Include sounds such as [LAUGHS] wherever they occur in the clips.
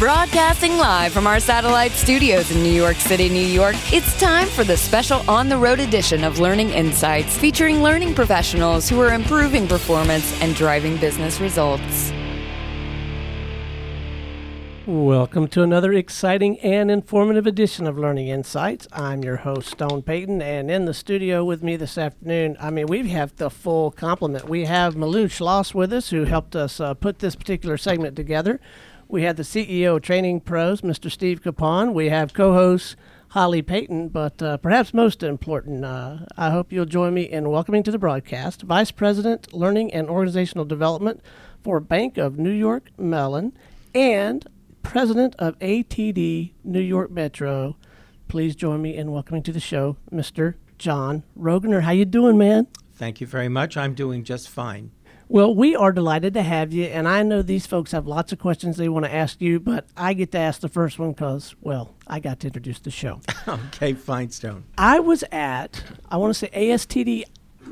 Broadcasting live from our satellite studios in New York City, New York, it's time for the special on the road edition of Learning Insights featuring learning professionals who are improving performance and driving business results. Welcome to another exciting and informative edition of Learning Insights. I'm your host, Stone Payton, and in the studio with me this afternoon, I mean, we have the full complement. We have Malou Schloss with us, who helped us uh, put this particular segment together. We have the CEO Training Pros, Mr. Steve Capon. We have co host Holly Payton, but uh, perhaps most important, uh, I hope you'll join me in welcoming to the broadcast Vice President, Learning and Organizational Development for Bank of New York Mellon and president of ATD New York Metro. Please join me in welcoming to the show Mr. John Rogner. How you doing, man? Thank you very much. I'm doing just fine. Well, we are delighted to have you, and I know these folks have lots of questions they want to ask you, but I get to ask the first one because, well, I got to introduce the show. [LAUGHS] okay, fine, Stone. I was at, I want to say ASTD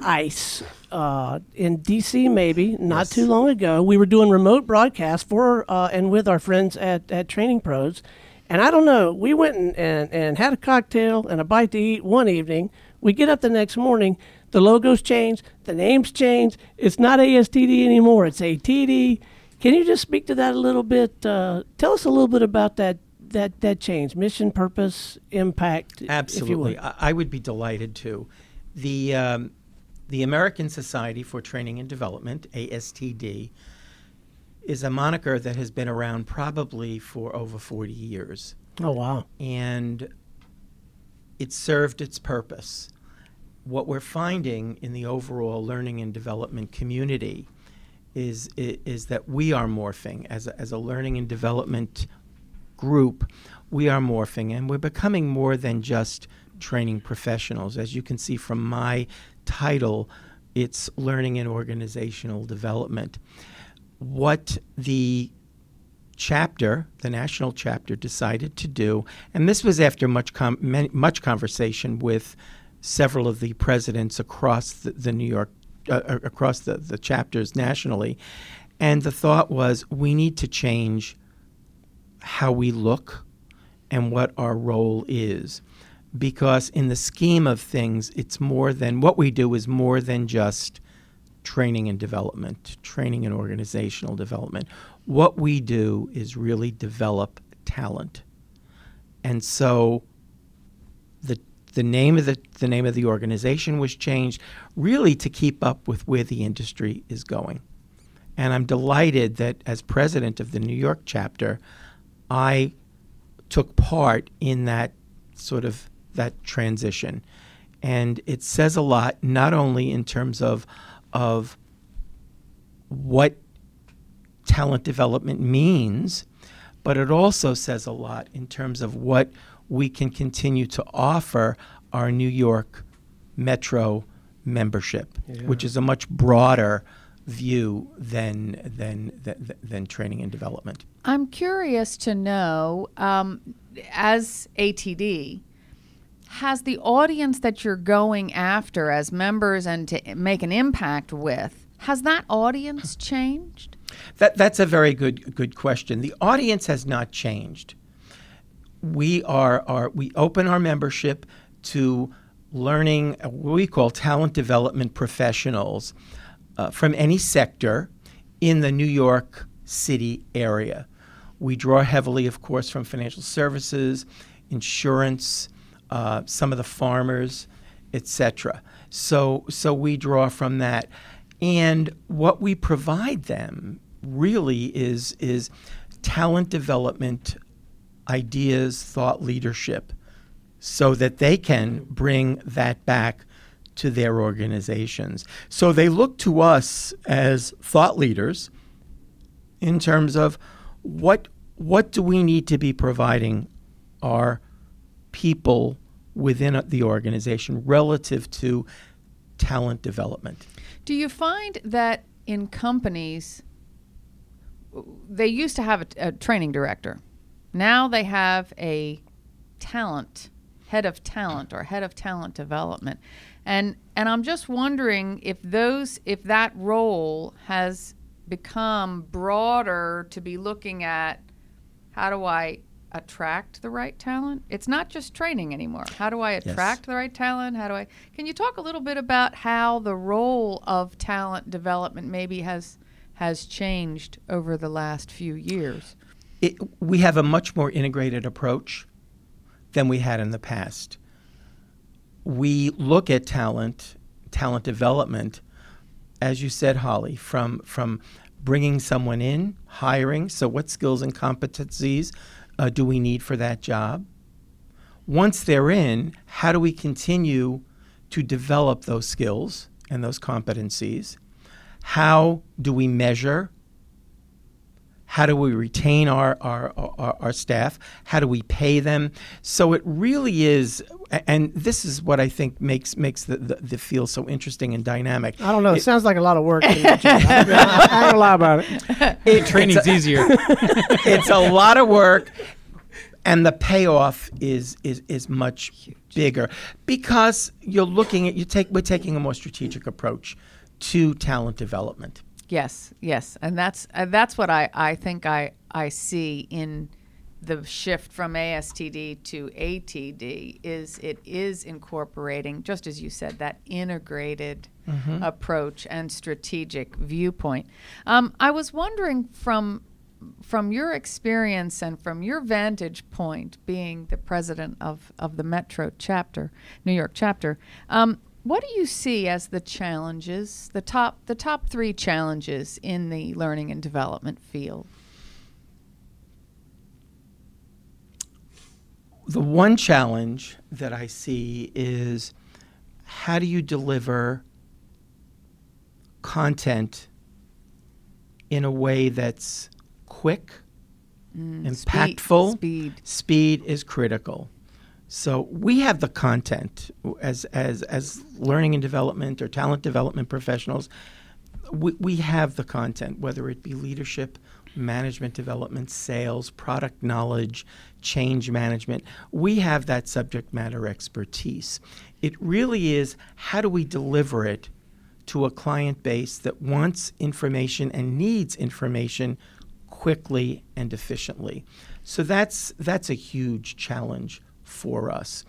ICE uh, in DC, maybe not Yes. too long ago. We were doing remote broadcast for uh, and with our friends at, at Training Pros. And I don't know, we went and, and, and had a cocktail and a bite to eat one evening. We get up the next morning, the logos changed, the names changed. It's not ASTD anymore, it's ATD. Can you just speak to that a little bit? Uh, tell us a little bit about that that that change, mission, purpose, impact. Absolutely. I, I would be delighted to. The, um, the American Society for Training and Development, ASTD, is a moniker that has been around probably for over 40 years. Oh wow. and it served its purpose. What we're finding in the overall learning and development community is i- is that we are morphing as a, as a learning and development group. We are morphing, and we're becoming more than just training professionals. As you can see from my title, it's learning and organizational development. What the chapter, the national chapter, decided to do, and this was after much com- much conversation with several of the presidents across the, the New York, uh, uh, across the, the chapters nationally, and the thought was we need to change how we look and what our role is. Because in the scheme of things, it's more than what we do is more than just training and development, training and organizational development. What we do is really develop talent. And so the name of the the name of the organization was changed really to keep up with where the industry is going. And I'm delighted that as president of the New York chapter, I took part in that sort of that transition. And it says a lot not only in terms of of what talent development means, but it also says a lot in terms of what we can continue to offer our New York Metro membership, which is a much broader view than than than, than training and development. I'm curious to know, um, as ATD, has the audience that you're going after as members and to make an impact with, has that audience changed? That that's a very good good question. The audience has not changed. We are are we open our membership to learning what we call talent development professionals uh, from any sector in the New York City area. We draw heavily, of course, from financial services, insurance, uh, some of the farmers, etc. So, so we draw from that, and what we provide them really is is talent development, ideas, thought leadership, so that they can bring that back to their organizations. So they look to us as thought leaders in terms of what what do we need to be providing our people within the organization relative to talent development. Do you find that in companies, they used to have a, a training director. Now they have a talent head of talent or head of talent development, and and I'm just wondering if those if that role has become broader to be looking at how do I attract the right talent? It's not just training anymore. How do I attract the right talent? How do I Can you talk a little bit about how the role of talent development maybe has has changed over the last few years? It, we have a much more integrated approach than we had in the past. We look at talent, talent development, as you said, Holly, from from bringing someone in, hiring. So, what skills and competencies uh, do we need for that job? Once they're in, how do we continue to develop those skills and those competencies? How do we measure? How do we retain our, our, our, our, staff? How do we pay them? So it really is, and this is what I think makes makes the, the, the field so interesting and dynamic. I don't know. It, it sounds like a lot of work. [LAUGHS] I, I don't lie about it. [LAUGHS] it Training's a, easier. [LAUGHS] it's a lot of work, and the payoff is is is much Huge. bigger because you're looking at you take we're taking a more strategic approach to talent development. Yes, yes, and that's uh, that's what I, I think I I see in the shift from ASTD to ATD is it is incorporating just as you said that integrated mm-hmm. approach and strategic viewpoint. Um, I was wondering from from your experience and from your vantage point, being the president of, of the Metro chapter, New York chapter, um, what do you see as the challenges, the top the top three challenges in the learning and development field? The one challenge that I see is how do you deliver content in a way that's quick, mm, impactful. Speed, speed. Speed is critical. So we have the content as as as learning and development or talent development professionals. We, we have the content, whether it be leadership, management development, sales, product knowledge, change management. We have that subject matter expertise. It really is how do we deliver it to a client base that wants information and needs information quickly and efficiently. So that's that's a huge challenge for us.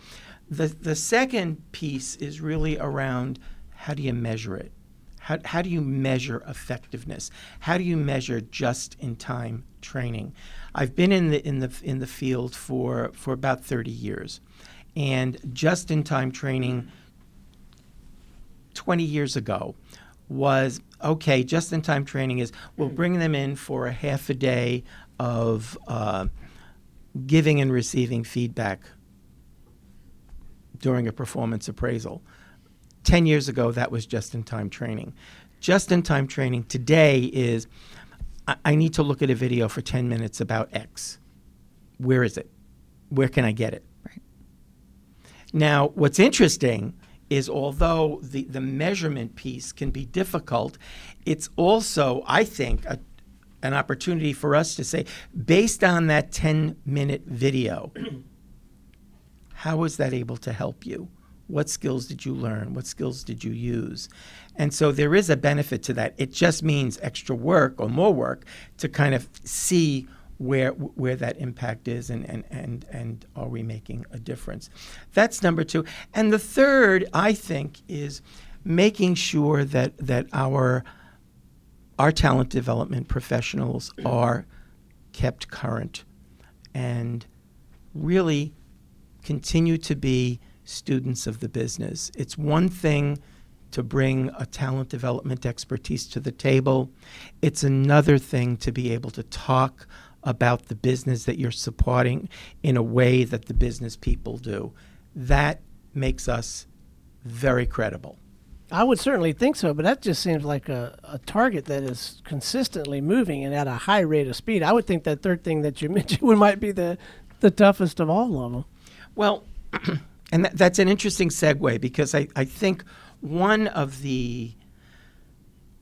The the second piece is really around how do you measure it? How, how do you measure effectiveness? How do you measure just in time training? I've been in the in the in the field for for about 30 years. And just in time training 20 years ago was okay, just in time training is we'll bring them in for a half a day of uh, giving and receiving feedback during a performance appraisal. 10 years ago, that was just in time training. Just in time training today is I-, I need to look at a video for 10 minutes about X. Where is it? Where can I get it? Right. Now, what's interesting is although the, the measurement piece can be difficult, it's also, I think, a, an opportunity for us to say, based on that 10 minute video, how was that able to help you? What skills did you learn? What skills did you use? And so there is a benefit to that. It just means extra work or more work to kind of see where where that impact is and, and, and, and are we making a difference. That's number two. And the third, I think, is making sure that that our our talent development professionals are kept current and really continue to be students of the business. It's one thing to bring a talent development expertise to the table. It's another thing to be able to talk about the business that you're supporting in a way that the business people do. That makes us very credible. I would certainly think so, but that just seems like a, a target that is consistently moving and at a high rate of speed. I would think that third thing that you [LAUGHS] mentioned might be the, the toughest of all of them. Well, [CLEARS THROAT] and that, that's an interesting segue because I, I think one of the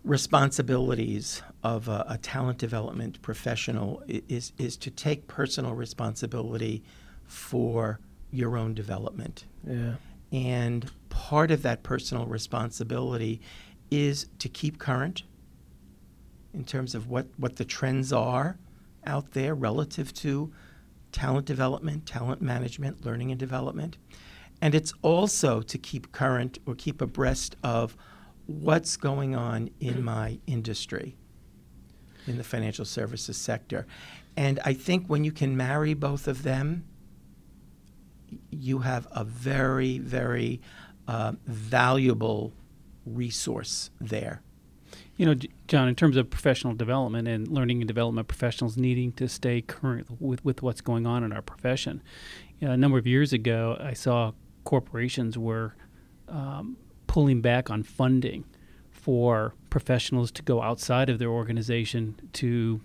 responsibilities of a, a, talent development professional is is to take personal responsibility for your own development. Yeah. And part of that personal responsibility is to keep current in terms of what, what the trends are out there relative to talent development, talent management, learning and development. And it's also to keep current or keep abreast of what's going on in my industry, in the financial services sector. And I think when you can marry both of them, you have a very, very uh, valuable resource there. You know, John, in terms of professional development and learning and development professionals needing to stay current with, with what's going on in our profession, you know, a number of years ago, I saw corporations were um, pulling back on funding for professionals to go outside of their organization to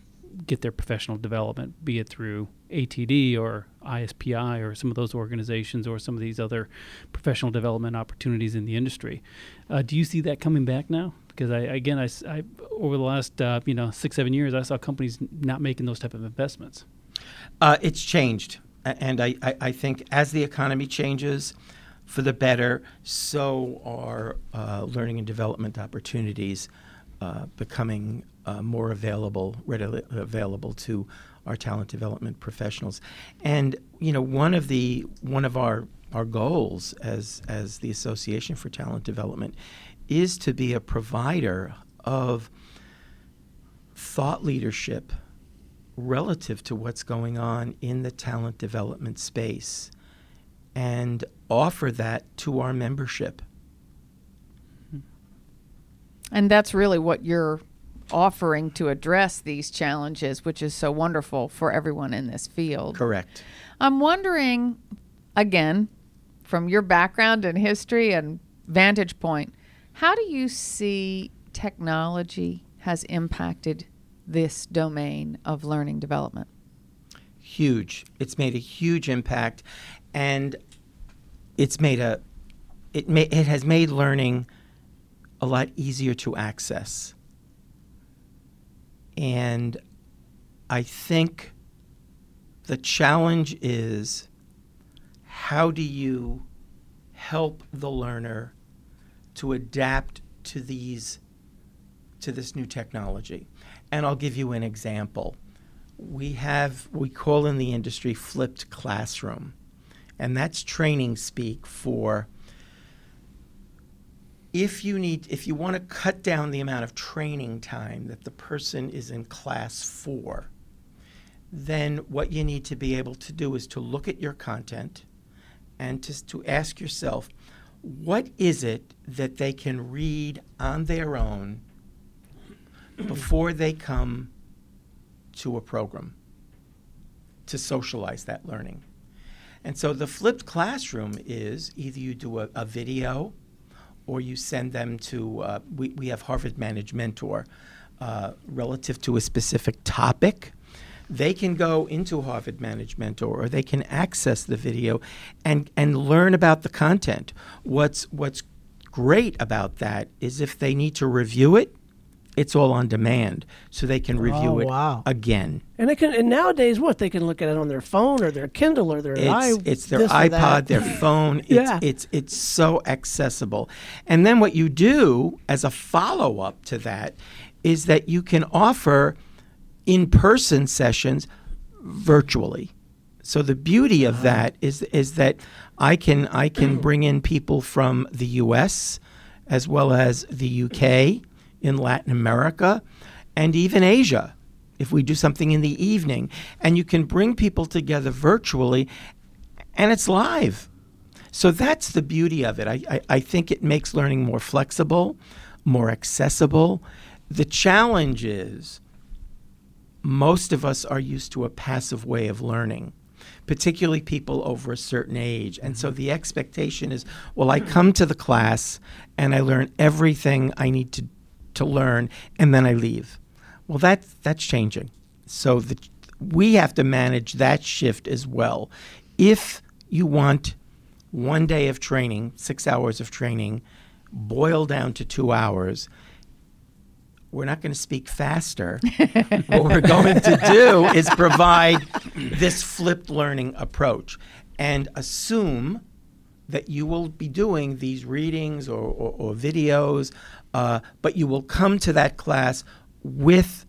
get their professional development, be it through ATD or ISPI or some of those organizations or some of these other professional development opportunities in the industry. Uh, do you see that coming back now? Because I, again, I, I over the last uh, you know six seven years, I saw companies not making those type of investments. Uh, it's changed, and I, I, I, think as the economy changes for the better, so are uh, learning and development opportunities uh, becoming uh, more available, readily available to our talent development professionals. And you know, one of the one of our our goals as as the Association for Talent Development is to be a provider of thought leadership relative to what's going on in the talent development space and offer that to our membership. Mm-hmm. And that's really what you're offering to address these challenges, which is so wonderful for everyone in this field. Correct. I'm wondering, again, from your background and history and vantage point, how do you see technology has impacted this domain of learning development? Huge. It's made a huge impact, and it's made a it may, it has made learning a lot easier to access. And I think the challenge is how do you help the learner to adapt to these to this new technology? And I'll give you an example. We have we call in the industry flipped classroom. And that's training speak for if you need if you want to cut down the amount of training time that the person is in class for then what you need to be able to do is to look at your content and to, to ask yourself what is it that they can read on their own before they come to a program to socialize that learning and so the flipped classroom is either you do a, a video or you send them to, uh, we, we have Harvard ManageMentor uh, relative to a specific topic. They can go into Harvard ManageMentor or they can access the video and, and learn about the content. What's, what's great about that is if they need to review it, it's all on demand, so they can review oh, it wow. again. And they can. And nowadays, what they can look at it on their phone or their Kindle or their it's, i. It's their iPod, their [LAUGHS] phone. It's, yeah. it's it's so accessible. And then what you do as a follow up to that is that you can offer in person sessions virtually. So the beauty of uh-huh. that is is that I can I can [CLEARS THROAT] bring in people from the U.S. as well as the UK in Latin America and even Asia if we do something in the evening. And you can bring people together virtually and it's live. So that's the beauty of it. I, I, I, think it makes learning more flexible, more accessible. The challenge is most of us are used to a passive way of learning particularly people over a certain age. And so mm-hmm. the expectation is well, I come to the class and I learn everything I need to to learn, and then I leave. Well, that that's changing. So the, we have to manage that shift as well. If you want one day of training, six hours of training, boiled down to two hours, we're not going to speak faster. [LAUGHS] what we're going to do is provide this flipped learning approach and assume that you will be doing these readings or, or, or videos uh, but you will come to that class with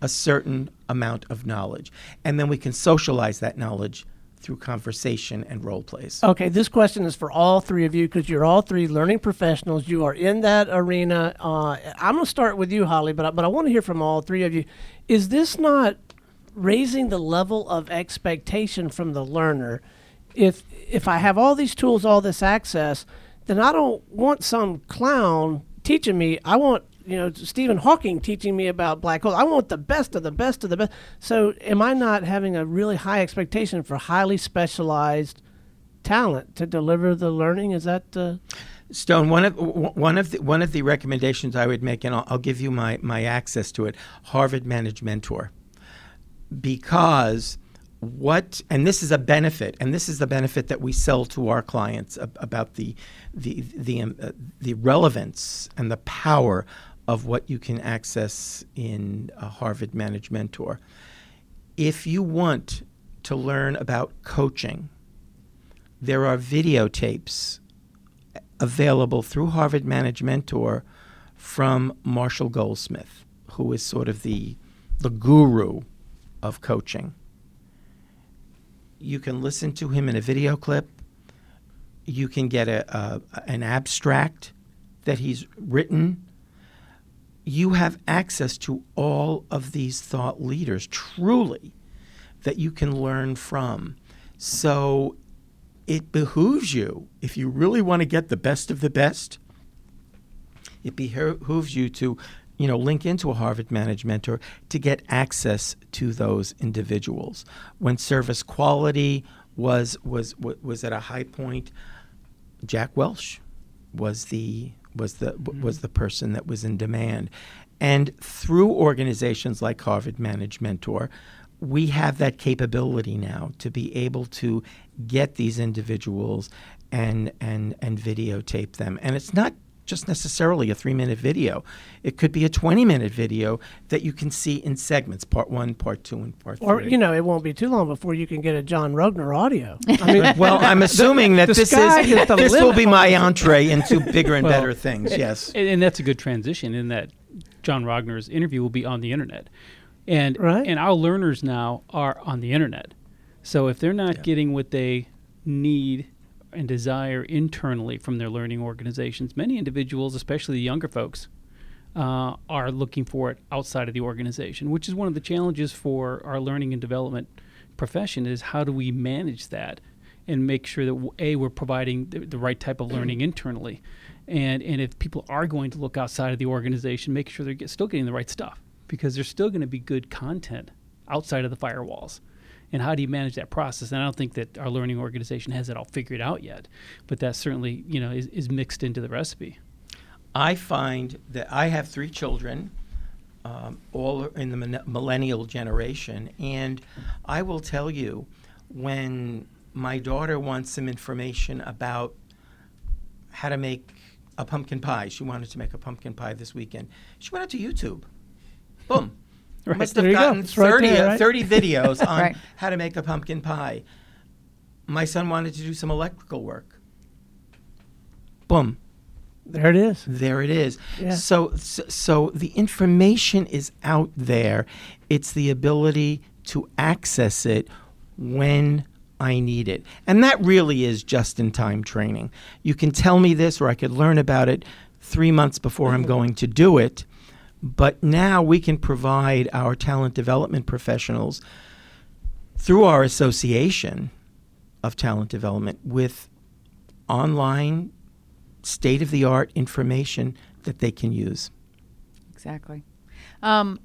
a certain amount of knowledge. And then we can socialize that knowledge through conversation and role plays. Okay, this question is for all three of you because you're all three learning professionals. You are in that arena. Uh, I'm going to start with you, Holly, but I, but I want to hear from all three of you. Is this not raising the level of expectation from the learner? If if I have all these tools, all this access, then I don't want some clown teaching me. I want you know Stephen Hawking teaching me about black holes. I want the best of the best of the best. So am I not having a really high expectation for highly specialized talent to deliver the learning? Is that uh, Stone, one of one of the one of the recommendations I would make, and I'll, I'll give you my my access to it. Harvard ManageMentor, because what and this is a benefit, and this is the benefit that we sell to our clients ab- about the the the um, uh, the relevance and the power of what you can access in a Harvard ManageMentor. If you want to learn about coaching, there are videotapes available through Harvard ManageMentor from Marshall Goldsmith, who is sort of the the guru of coaching. You can listen to him in a video clip. You can get a, a an abstract that he's written. You have access to all of these thought leaders, truly, that you can learn from. So it behooves you, if you really want to get the best of the best, it behooves you to, you know, link into a Harvard ManageMentor to get access to those individuals. When service quality was was was at a high point, Jack Welch was the was the mm-hmm. was the person that was in demand. And through organizations like Harvard ManageMentor, we have that capability now to be able to get these individuals and and and videotape them. And it's not just necessarily a three minute video. It could be a 20 minute video that you can see in segments, part one, part two, and part or, three. Or, you know, it won't be too long before you can get a John Rogner audio. I [LAUGHS] mean, well, I'm assuming that this is, is this will be my entree into bigger and well, better things, yes. And, and that's a good transition in that John Rogner's interview will be on the internet. And, right. and our learners now are on the internet. So if they're not yeah. getting what they need and desire internally from their learning organizations, many individuals, especially the younger folks, uh, are looking for it outside of the organization, which is one of the challenges for our learning and development profession is how do we manage that and make sure that a we're providing the, the right type of learning internally. And and if people are going to look outside of the organization make sure they're get, still getting the right stuff because there's still going to be good content outside of the firewalls and how do you manage that process? And I don't think that our learning organization has it all figured out yet, but that certainly you know is, is mixed into the recipe. I find that I have three children, um, all in the millennial generation, and I will tell you when my daughter wants some information about how to make a pumpkin pie. She wanted to make a pumpkin pie this weekend. She went out to YouTube. Boom. Right. Must have gotten go. 30, right there, uh, right? 30 videos [LAUGHS] on how to make a pumpkin pie. My son wanted to do some electrical work. Boom. There it is. There it is. Yeah. So, so, so the information is out there. It's the ability to access it when I need it. And that really is just in time training. You can tell me this, or I could learn about it three months before I'm going to do it. But now we can provide our talent development professionals through our association of talent development with online state of the art information that they can use. Exactly. Um,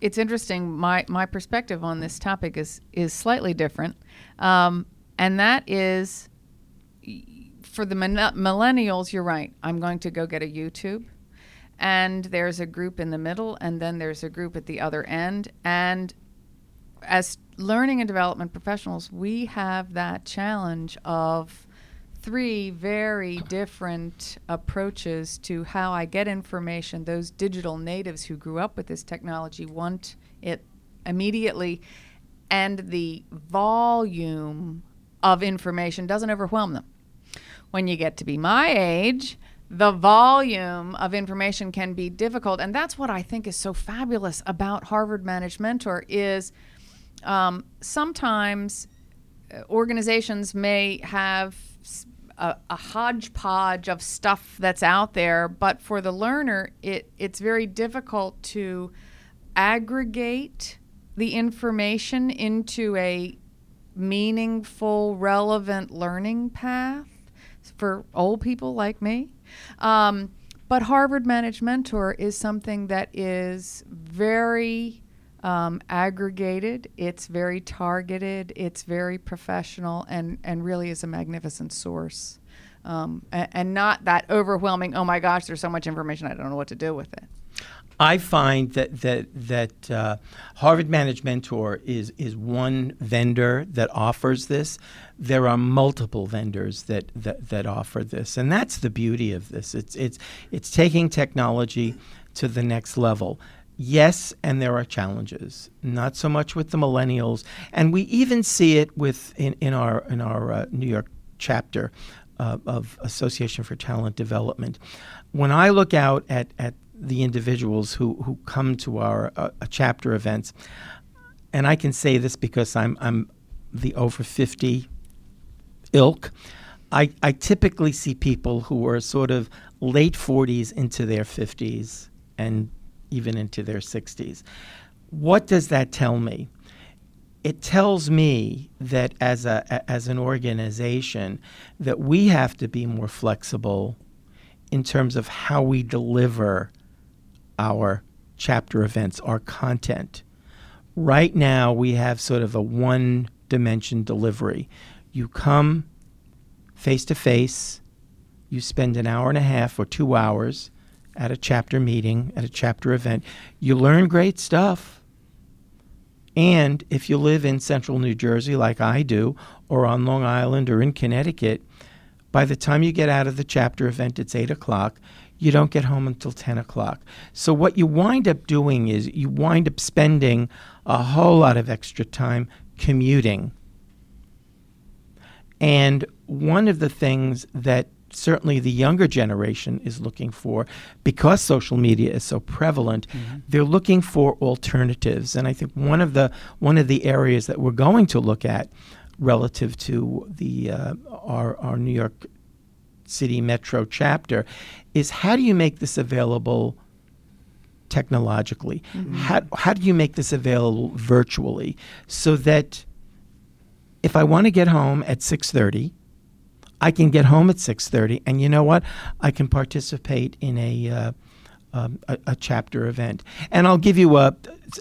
it's interesting. My my perspective on this topic is is slightly different, um, and that is for the millennials. You're right. I'm going to go get a YouTube and there's a group in the middle, and then there's a group at the other end. And as learning and development professionals, we have that challenge of three very different approaches to how I get information. Those digital natives who grew up with this technology want it immediately, and the volume of information doesn't overwhelm them. When you get to be my age, the volume of information can be difficult. And that's what i think is so fabulous about Harvard ManageMentor is um, sometimes uh, organizations may have a hodgepodge of stuff that's out there but for the learner it, it's very difficult to aggregate the information into a meaningful relevant learning path for old people like me um, but Harvard ManageMentor is something that is very um, aggregated, it's very targeted, it's very professional, and, and really is a magnificent source. Um, and, and not that overwhelming, oh my gosh, there's so much information, I don't know what to do with it. I find that that that uh, Harvard ManageMentor is is one vendor that offers this. There are multiple vendors that, that that offer this, and that's the beauty of this. It's it's it's taking technology to the next level. Yes, and there are challenges. Not so much with the millennials, and we even see it with in, in our in our uh, New York chapter uh, of Association for Talent Development. When I look out at at the individuals who, who come to our uh, chapter events, and I can say this because I'm I'm the over fifty ilk. I, I typically see people who are sort of late 40s into their 50s and even into their 60s. What does that tell me? It tells me that as a as an organization that we have to be more flexible in terms of how we deliver our chapter events, our content. Right now, we have sort of a one dimension delivery. You come face to face, you spend an hour and a half or two hours at a chapter meeting, at a chapter event. You learn great stuff. And if you live in central New Jersey, like I do, or on Long Island or in Connecticut, by the time you get out of the chapter event, it's 8 o'clock you don't get home until 10 o'clock. So, what you wind up doing is you wind up spending a whole lot of extra time commuting. And one of the things that certainly the younger generation is looking for, because social media is so prevalent, mm-hmm. they're looking for alternatives. And I think one of the one of the areas that we're going to look at relative to the uh, our, our New York City Metro chapter is how do you make this available technologically? Mm-hmm. How, how do you make this available virtually so that if I want to get home at 6:30, I can get home at 6:30 and you know what? I can participate in a uh, um, a, a, chapter event. And I'll give you a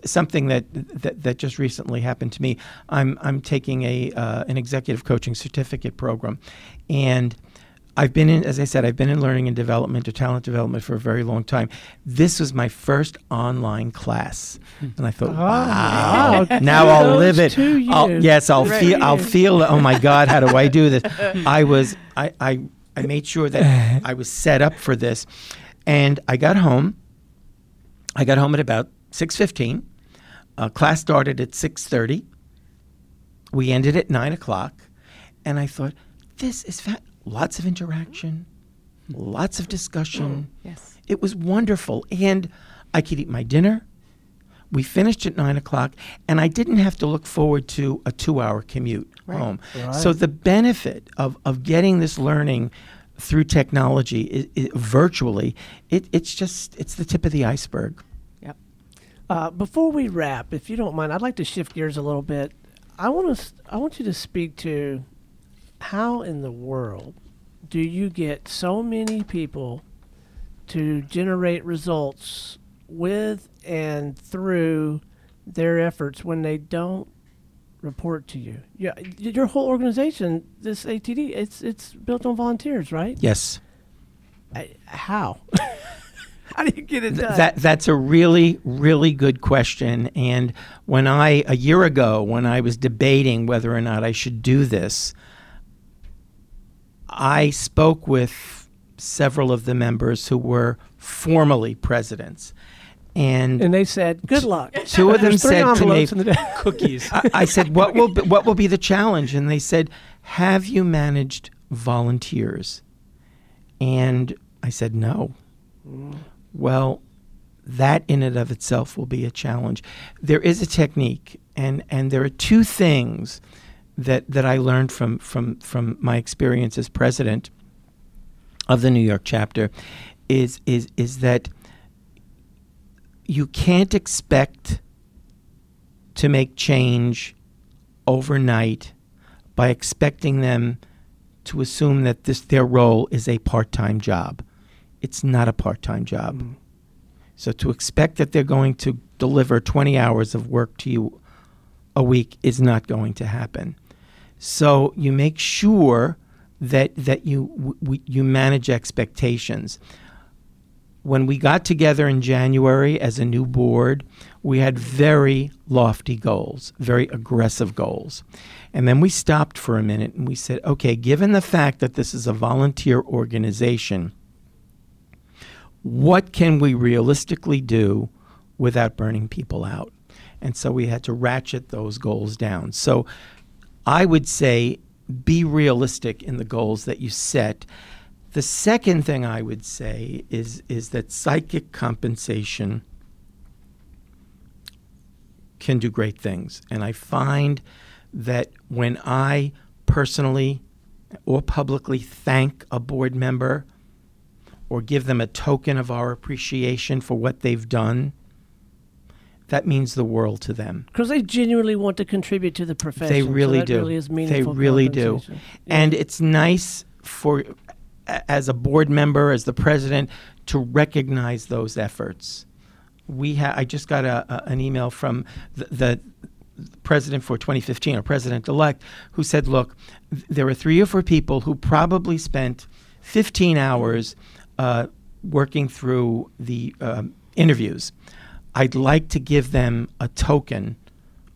something that, that, that just recently happened to me. I'm I'm taking a uh, an executive coaching certificate program, and I've been in, as I said, I've been in learning and development or talent development for a very long time. This was my first online class, and I thought, oh, wow, wow. now I'll live it. I'll, yes, I'll right. feel, I'll feel. Oh my God, how do I do this? [LAUGHS] I was, I, I, I made sure that I was set up for this, and I got home. I got home at about six fifteen. Uh, class started at six thirty. We ended at nine o'clock, and I thought, this is fat lots of interaction, lots of discussion. Yes. It was wonderful. And I could eat my dinner. We finished at nine o'clock, and I didn't have to look forward to a two hour commute right. home. Right. So, the benefit of, of getting this learning through technology it, it, virtually, it, it's just it's the tip of the iceberg. Yep. Uh, before we wrap, if you don't mind, I'd like to shift gears a little bit. I want to I want you to speak to how in the world do you get so many people to generate results with and through their efforts when they don't report to you? Yeah, your whole organization, this ATD, it's it's built on volunteers, right? Yes. I, how? [LAUGHS] how do you get it done? That that's a really really good question. And when I a year ago, when I was debating whether or not I should do this, I spoke with several of the members who were formerly presidents. And, and they said, "Good luck." Two of them said to me, "Cookies." I, I, said, "What will be, what will be the challenge?" And they said, "Have you managed volunteers?" And I said, No. Mm. Well, that in and of itself will be a challenge. There is a technique, and, and there are two things that, that I learned from, from, from my experience as president of the New York chapter is, is, is that you can't expect to make change overnight by expecting them to assume that this their role is a part-time job. It's not a part-time job. Mm. So to expect that they're going to deliver 20 hours of work to you a week is not going to happen. So you make sure that that you w- you manage expectations. When we got together in January as a new board, we had very lofty goals, very aggressive goals. And then we stopped for a minute and we said, okay, given the fact that this is a volunteer organization, what can we realistically do without burning people out? And so we had to ratchet those goals down. So I would say be realistic in the goals that you set. The second thing I would say is, is that psychic compensation can do great things. And I find that when I personally or publicly thank a board member or give them a token of our appreciation for what they've done, that means the world to them. Because they genuinely want to contribute to the profession. They so really that do. Really is meaningful they really do. compensation. And it's nice for, as a board member, as the president, to recognize those efforts. We ha- I just got a, a, an email from the, the president for 2015, or president elect, who said, Look, th- there are three or four people who probably spent 15 hours uh, working through the um, interviews. I'd like to give them a token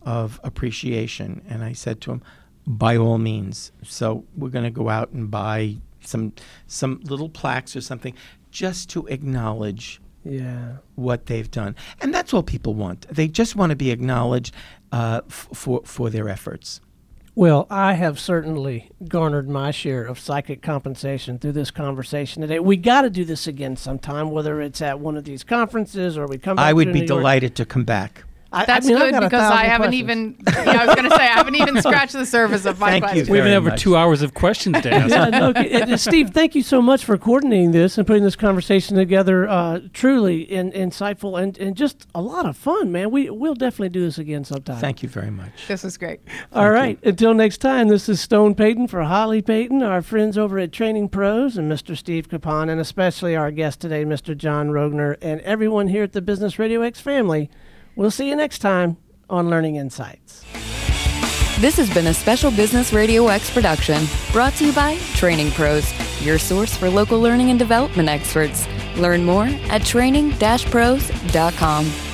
of appreciation. And I said to him, by all means. So we're going to go out and buy some some little plaques or something just to acknowledge Yeah. what they've done. And that's all people want. They just want to be acknowledged uh, f- for for their efforts. Well, I have certainly garnered my share of psychic compensation through this conversation today. We got to do this again sometime, whether it's at one of these conferences or we come back I would to be York. delighted to come back. I, That's I mean, good got because I haven't questions. even. Yeah, I was going to say I haven't even scratched the surface of my Thank you questions. We even very have our much. two hours of questions to ask. yeah, no, [LAUGHS] okay. Uh, Steve, thank you so much for coordinating this and putting this conversation together. Uh, truly in, insightful and, and just a lot of fun, man. We we'll definitely do this again sometime. Thank you very much. This is great. All right. Until next time, this is Stone Payton for Holly Payton, our friends over at Training Pros, and Mr. Steve Capon, and especially our guest today, Mr. John Rogner, and everyone here at the Business Radio X family. We'll see you next time on Learning Insights. This has been a special Business Radio X production brought to you by Training Pros, your source for local learning and development experts. Learn more at training-pros.com.